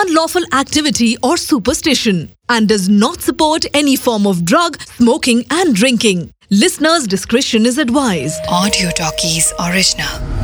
unlawful activity, or superstition, and does not support any form of drug, smoking, and drinking. Listeners' discretion is advised. Audio Talkies Original.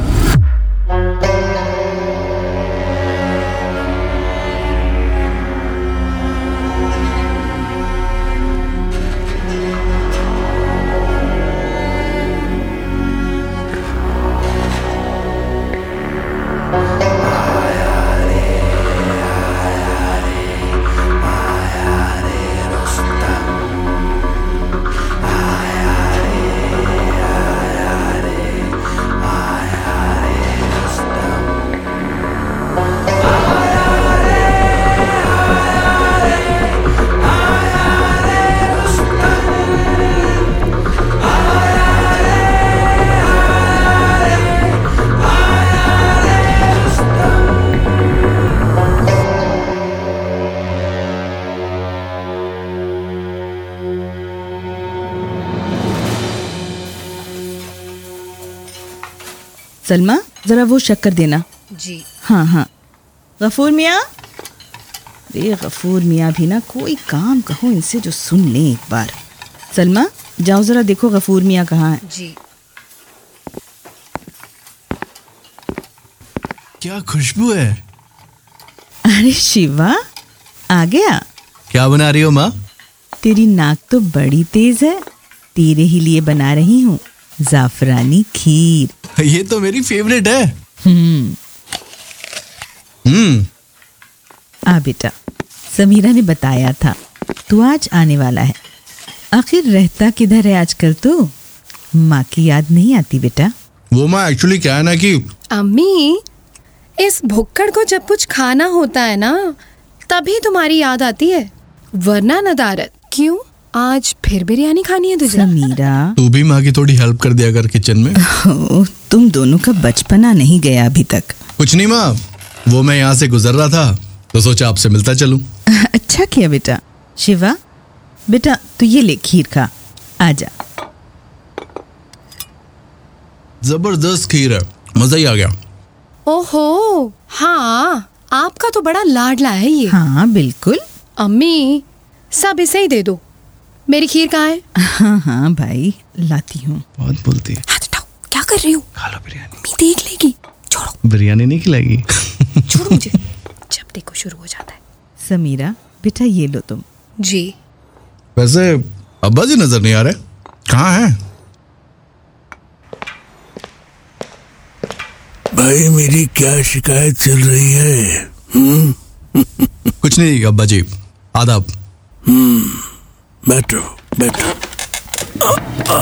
Salma जरा वो शक्कर देना। जी। हाँ हाँ। गफूर मियाँ? अरे गफूर मियाँ भी ना कोई काम कहो इनसे जो सुन ले एक बार। सलमा जाओ जरा देखो गफूर मियाँ कहाँ है। जी। क्या खुशबू है? अरे शिवा आ गया। क्या बना रही हो माँ? तेरी नाक तो बड़ी तेज है तेरे ही लिए बना रही हूँ। जाफरानी खीर। ये तो मेरी फेवरेट है। हम्म। हम्म। आ बेटा समीरा ने बताया था तू आज आने वाला है। आखिर रहता किधर है आजकल तो? माँ की याद नहीं आती बेटा। वो माँ एक्चुअली क्या है ना कि अम्मी इस भुक्कड़ को जब कुछ खाना होता है ना तभी तुम्हारी याद आती है वरना नदारत क्यों? आज फिर बिरयानी खानी है तुझे? समीरा। तू भी माँ की थोड़ी हेल्प कर दिया कर किचन में। ओ, तुम दोनों का बचपना नहीं गया अभी तक। कुछ नहीं माँ वो मैं यहाँ से गुजर रहा था तो सोचा आपसे मिलता चलूँ। अच्छा किया बेटा। शिवा बेटा तू ये ले खीर खा। आजा ज़बरदस्त खीर है। मज़ा ही आ गया। ओहो हाँ आपका तो बड़ा लाडला है ये। हाँ बिल्कुल। अम्मी सब इसे ही दे दो। मेरी खीर कहाँ है? हाँ हाँ भाई लाती हूँ। बहुत बोलती है। हाथ उठाओ क्या कर रही हूँ? खा लो बिरयानी। अम्मी देख लेगी छोड़ो। बिरयानी नहीं खिलाएगी? छोड़ो मुझे जब देखो शुरू हो जाता है। समीरा बेटा ये लो तुम। जी। वैसे अब्बा जी नज़र नहीं आ रहे? कहाँ हैं? भाई मेरी क्या शिकायत चल रही है? हम्म। कुछ नहीं अब्बा जी। आदाब। बैठो बैठो। आ, आ,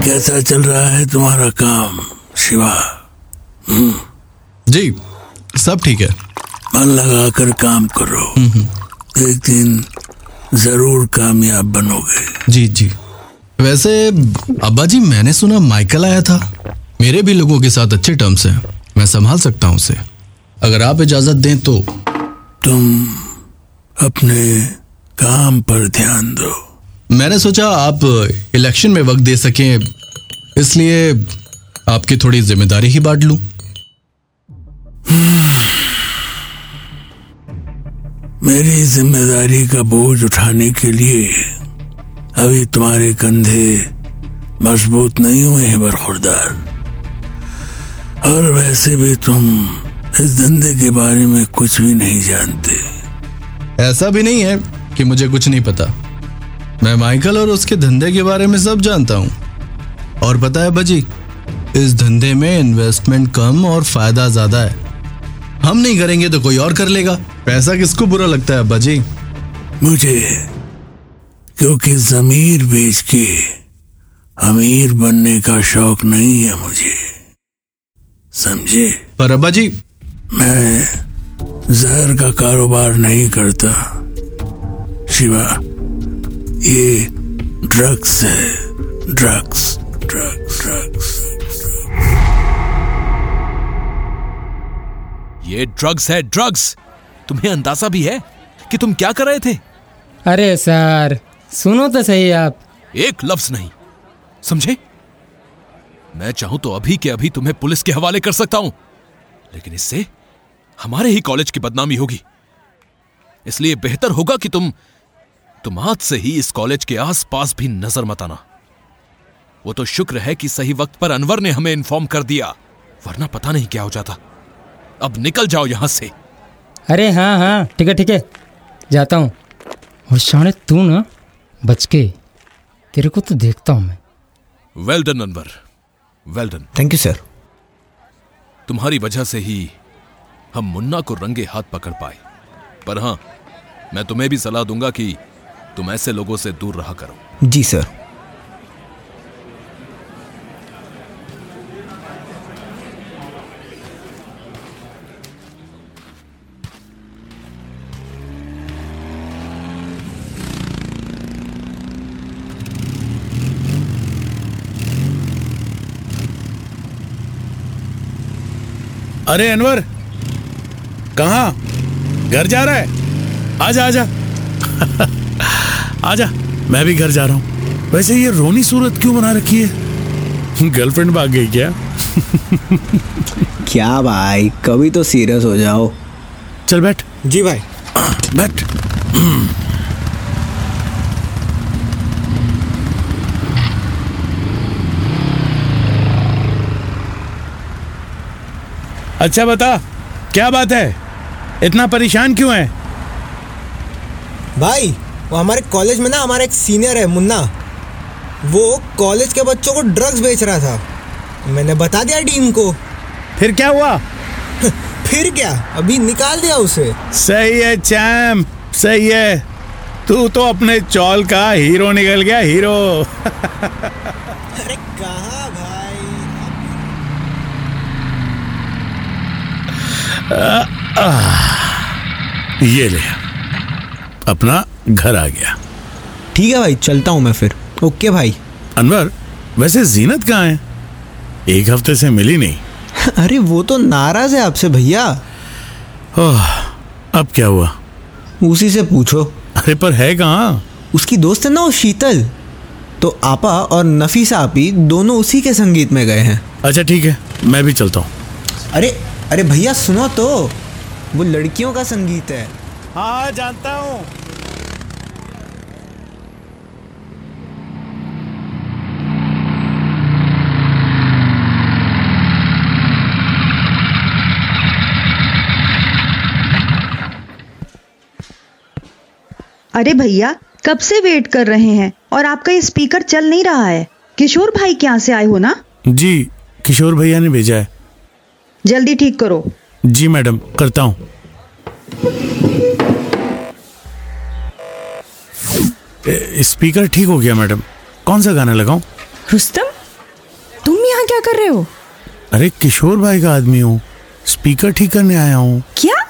कैसा चल रहा है तुम्हारा काम शिवा? जी सब ठीक है। मन लगाकर काम करो। एक दिन ज़रूर कामयाब बनोगे। जी जी। वैसे अब्बा जी मैंने सुना माइकल आया था। मेरे भी लोगों के साथ अच्छे टर्म्स हैं। मैं संभाल सकता हूँ उसे। अगर आप इजाज़त दें तो। तुम अपने काम पर ध्यान दो। मैंने सोचा आप इलेक्शन में वक्त दे सकें इसलिए आपकी थोड़ी ज़िम्मेदारी ही बांट लूँ। मेरी ज़िम्मेदारी का बोझ उठाने के लिए अभी तुम्हारे कंधे मज़बूत नहीं हुए हैं बरखुरदार। और वैसे भी तुम इस धंधे के बारे में कुछ भी नहीं जानते। ऐसा भी नहीं है। कि मुझे कुछ नहीं पता। मैं माइकल और उसके धंधे के बारे में सब जानता हूँ। और पता है बजी इस धंधे में इन्वेस्टमेंट कम और फ़ायदा ज़्यादा है। हम नहीं करेंगे तो कोई और कर लेगा। पैसा किसको बुरा लगता है अब्बा जी मुझे क्योंकि जमीर बेच के अमीर बनने का शौक नहीं है मुझे। समझे? पर अब्बा जी मैं जहर का कारोबार नहीं करता। शिवा ये ड्रग्स है ड्रग्स ड्रग्स ड्रग्स ये ड्रग्स है ड्रग्स तुम्हें अंदाज़ा भी है कि तुम क्या कर रहे थे? अरे सर सुनो तो सही आप। एक लफ्ज नहीं समझे? मैं चाहूँ तो अभी के अभी तुम्हें पुलिस के हवाले कर सकता हूँ लेकिन इससे हमारे ही कॉलेज की बदनामी होगी। इसलिए बेहतर होगा कि तुम तुम आज से ही इस कॉलेज के आसपास भी नज़र मत आना। वो तो शुक्र है कि सही वक्त पर अनवर ने हमें इन्फॉर्म कर दिया वरना पता नहीं क्या हो जाता। अब निकल जाओ यहाँ से। अरे हाँ हाँ ठीक है ठीक है जाता हूँ। और शाने तू ना बच के तेरे को तो देखता हूँ मैं। Well done Anwar well done thank you sir तुम्हारी वजह से ही हम मुन्ना को रंगे हाथ पकड़ पाए। पर हाँ मैं तुम्हें भी सलाह दूँगा कि तुम ऐसे लोगों से दूर रहा करो। जी सर। अरे अनवर! कहा? घर जा रहा है? आजा आजा। आजा मैं भी घर जा रहा हूँ। वैसे ये रोनी सूरत क्यों बना रखी है? गर्लफ्रेंड भाग गई क्या? क्या भाई कभी तो सीरियस हो जाओ। चल बैठ। जी भाई। बैठ। अच्छा बता क्या बात है? इतना परेशान क्यों है? भाई वो हमारे कॉलेज में ना हमारा एक सीनियर है मुन्ना। वो कॉलेज के बच्चों को ड्रग्स बेच रहा था। मैंने बता दिया डीन को। फिर क्या हुआ? फिर क्या? अभी निकाल दिया उसे। सही है चैम। सही है। तू तो अपने चौल का हीरो निकल गया हीरो। अरे कहा भाई? ये ले। अपना घर आ गया। ठीक है भाई चलता हूँ मैं फिर। ओके भाई। अनवर वैसे जीनत कहाँ है? एक हफ़्ते से मिली नहीं। अरे वो तो नाराज़ है आपसे भैया। अब क्या हुआ? उसी से पूछो। अरे पर है कहाँ? उसकी दोस्त है ना वो शीतल? तो आपा और नफीसा आपी दोनों उसी के संगीत में गए हैं। अच्छा ठीक है मैं भी चलता हूँ। अरे अरे भैया सुनो तो। वो लड़कियों का संगीत है हाँ जानता हूँ। अरे भैया कब से वेट कर रहे हैं? और आपका ये स्पीकर चल नहीं रहा है। किशोर भाई के यहाँ से आए हो ना? जी किशोर भैया ने भेजा है। जल्दी ठीक करो। जी मैडम करता हूँ। स्पीकर ठीक हो गया मैडम। कौन सा गाना लगाऊँ? रुस्तम तुम यहाँ क्या कर रहे हो? अरे किशोर भाई का आदमी हूँ। स्पीकर ठीक करने आया हूँ। क्या?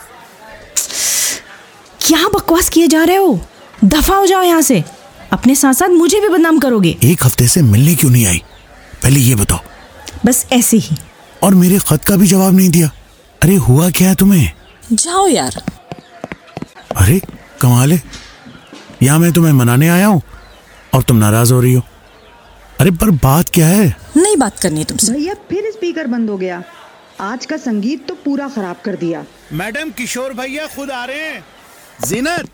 क्या बकवास किए जा रहे हो? दफ़ा हो जाओ यहाँ से। अपने साथ साथ मुझे भी बदनाम करोगे। एक हफ़्ते से मिलने क्यों नहीं आई? पहले ये बताओ। बस ऐसे ही। और मेरे खत का भी जवाब नहीं दिया। अरे हुआ क्या है तुम्हें? जाओ यार। अरे कमाल है। यहाँ मैं तुम्हें मनाने आया हूँ और तुम नाराज़ हो रही हो। अरे पर बात क्या है? नहीं बात करनी तुमसे। भैया फिर स्पीकर बंद हो गया। आज का संगीत तो पूरा खराब कर दिया। मैडम किशोर भैया खुद आ रहे हैं। जीनत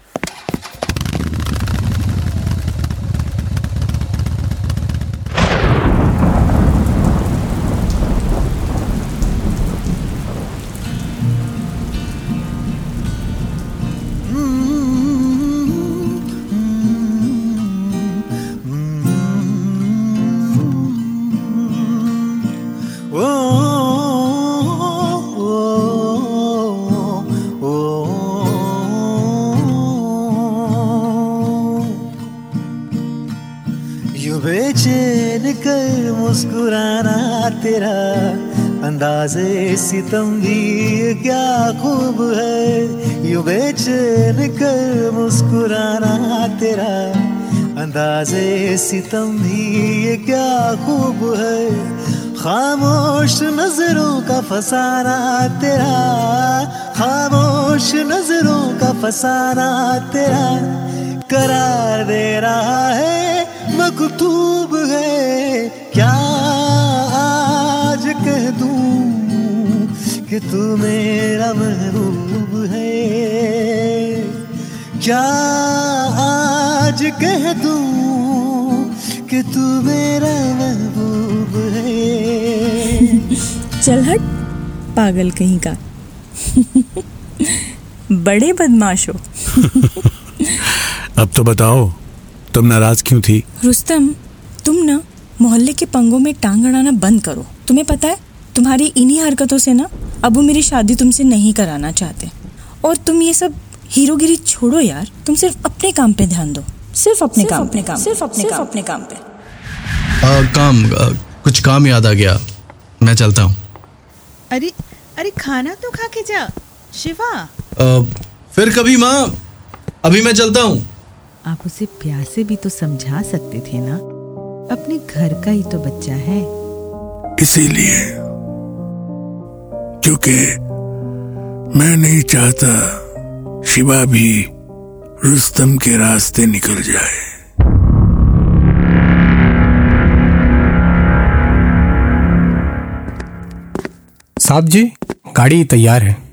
बेचैन कर मुस्कुराना तेरा। अंदाजे सितम भी क्या खूब है। यू बेचैन कर मुस्कुराना तेरा। अंदाजे सितम भी क्या खूब है। खामोश नज़रों का फसाना तेरा। खामोश नज़रों का फसाना तेरा। करार दे रहा है मकतूब है क्या आज कह दूँ कि तू मेरा महबूब है? क्या आज कह दूँ कि तू मेरा महबूब है? चल हट पागल कहीं का। बड़े बदमाश हो। अब तो बताओ तुम नाराज़ क्यों थी? रुस्तम तुम ना मोहल्ले के पंगों में टांग अड़ाना बंद करो। तुम्हें पता है तुम्हारी इन्हीं हरकतों से ना अबू मेरी शादी तुमसे नहीं कराना चाहते। और तुम ये सब हीरोगिरी छोड़ो यार तुम सिर्फ़ अपने काम पे ध्यान दो। सिर्फ़ अपने सिर्फ़ काम अपने काम सिर्फ़ अपने सिर्फ़ काम अपने काम पे। आ, काम आ, कुछ काम याद आ गया। मैं चलता हूँ। अरे अरे खाना तो खा के जा। शिवा। आ, फिर कभी माँ अभी मैं चलता हूँ। आप उसे प्यार से भी तो समझा सकते थे ना? अपने घर का ही तो बच्चा है। इसीलिए क्योंकि मैं नहीं चाहता शिवा भी रुस्तम के रास्ते निकल जाए। साहब जी गाड़ी तैयार है।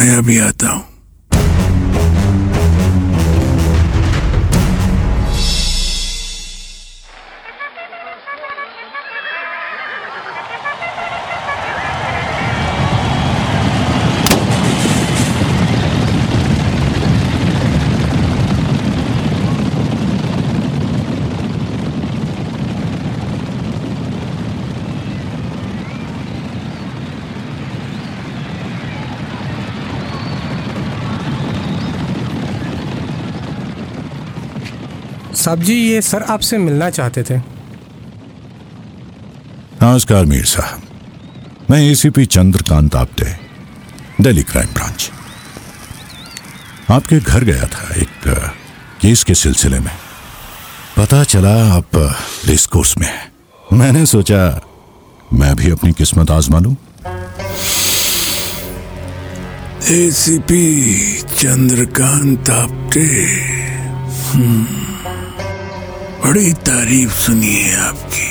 मैं अभी साहब जी ये सर आपसे मिलना चाहते थे। नमस्कार मीर साहब। मैं ACP Chandrakant Apte Delhi crime branch. आपके घर गया था एक केस के सिलसिले में। पता चला आप रेस कोर्स में हैं। मैंने सोचा मैं भी अपनी किस्मत आजमा लूँ एसीपी चंद्रकांत आप्टे हम्म, बड़ी तारीफ़ सुनी है आपकी।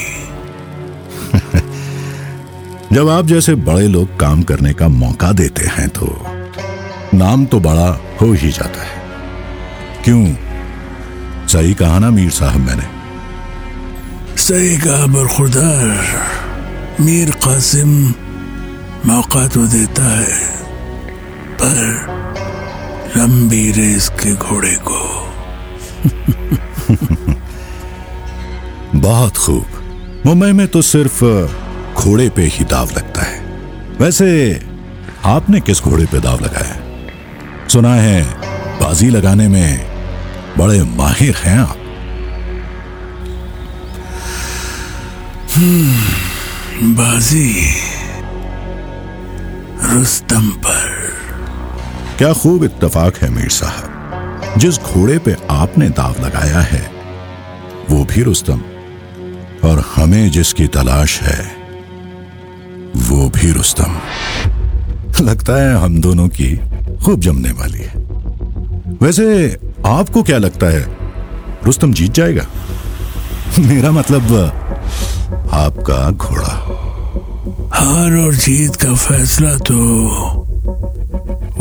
जब आप जैसे बड़े लोग काम करने का मौका देते हैं तो नाम तो बड़ा हो ही जाता है। क्यों? सही कहा ना मीर साहब मैंने। सही कहा बरखुरदार। मीर कासिम मौका तो देता है पर लंबी रेस के घोड़े को। बहुत खूब। मुंबई में तो सिर्फ़ घोड़े पे ही दाव लगता है। वैसे आपने किस घोड़े पे दाव लगाया? सुना है बाजी लगाने में बड़े माहिर हैं आप। हम्म, बाजी। रुस्तम पर। क्या खूब इत्तेफाक है मीर साहब। जिस घोड़े पे आपने दाव लगाया है वो भी रुस्तम। और हमें जिसकी तलाश है, वो भी रुस्तम। लगता है हम दोनों की खूब जमने वाली है। वैसे आपको क्या लगता है, रुस्तम जीत जाएगा? मेरा मतलब आपका घोड़ा। हार और जीत का फैसला तो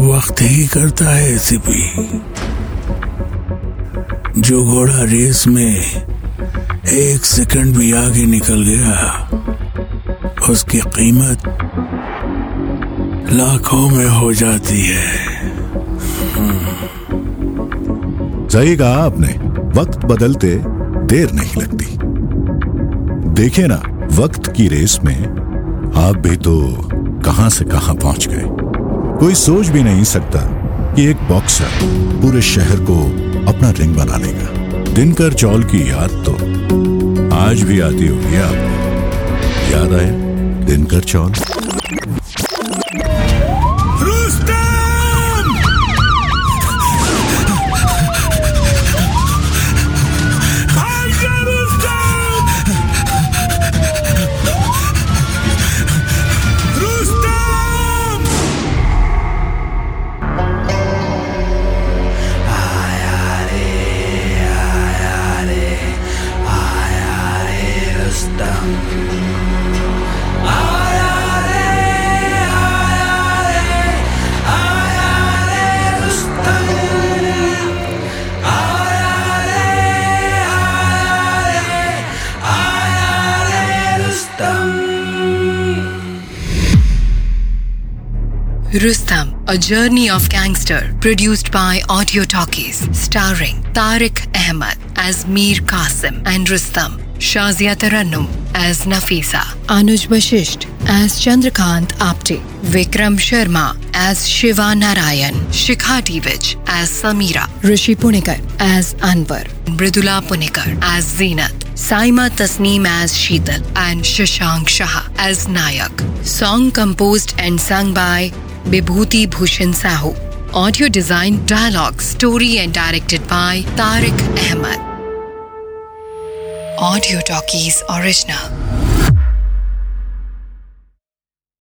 वक्त ही करता है एसीपी जो घोड़ा रेस में एक सेकंड भी आगे निकल गया। उसकी कीमत लाखों में हो जाती है। सही कहा आपने, वक्त बदलते देर नहीं लगती। देखे ना, वक्त की रेस में आप भी तो कहाँ से कहाँ पहुँच गए। कोई सोच भी नहीं सकता कि एक बॉक्सर पूरे शहर को अपना रिंग बना लेगा। दिनकर चौल की याद तो आज भी आती होगी आपको। याद आया Dinkar Chawl Rustam, a journey of gangster, produced by Audio Talkies, starring Tariq Ahmed as Mir Qasim and Rustam, Shazia Tarannum as Nafisa, Anuj Bashisht as Chandrakant Apte, Vikram Sharma as Shiva Narayan, Shikha Divij as Samira, Rishi Punikar as Anwar, Mridula Punikar as Zeenat, Saima Tasneem as Sheetal, and Shashank Shah as Nayak. Song composed and sung by Bibhuti Bhushan Sahu. Audio design, dialogue, story, and directed by Tariq Ahmed. Audio Talkies Original.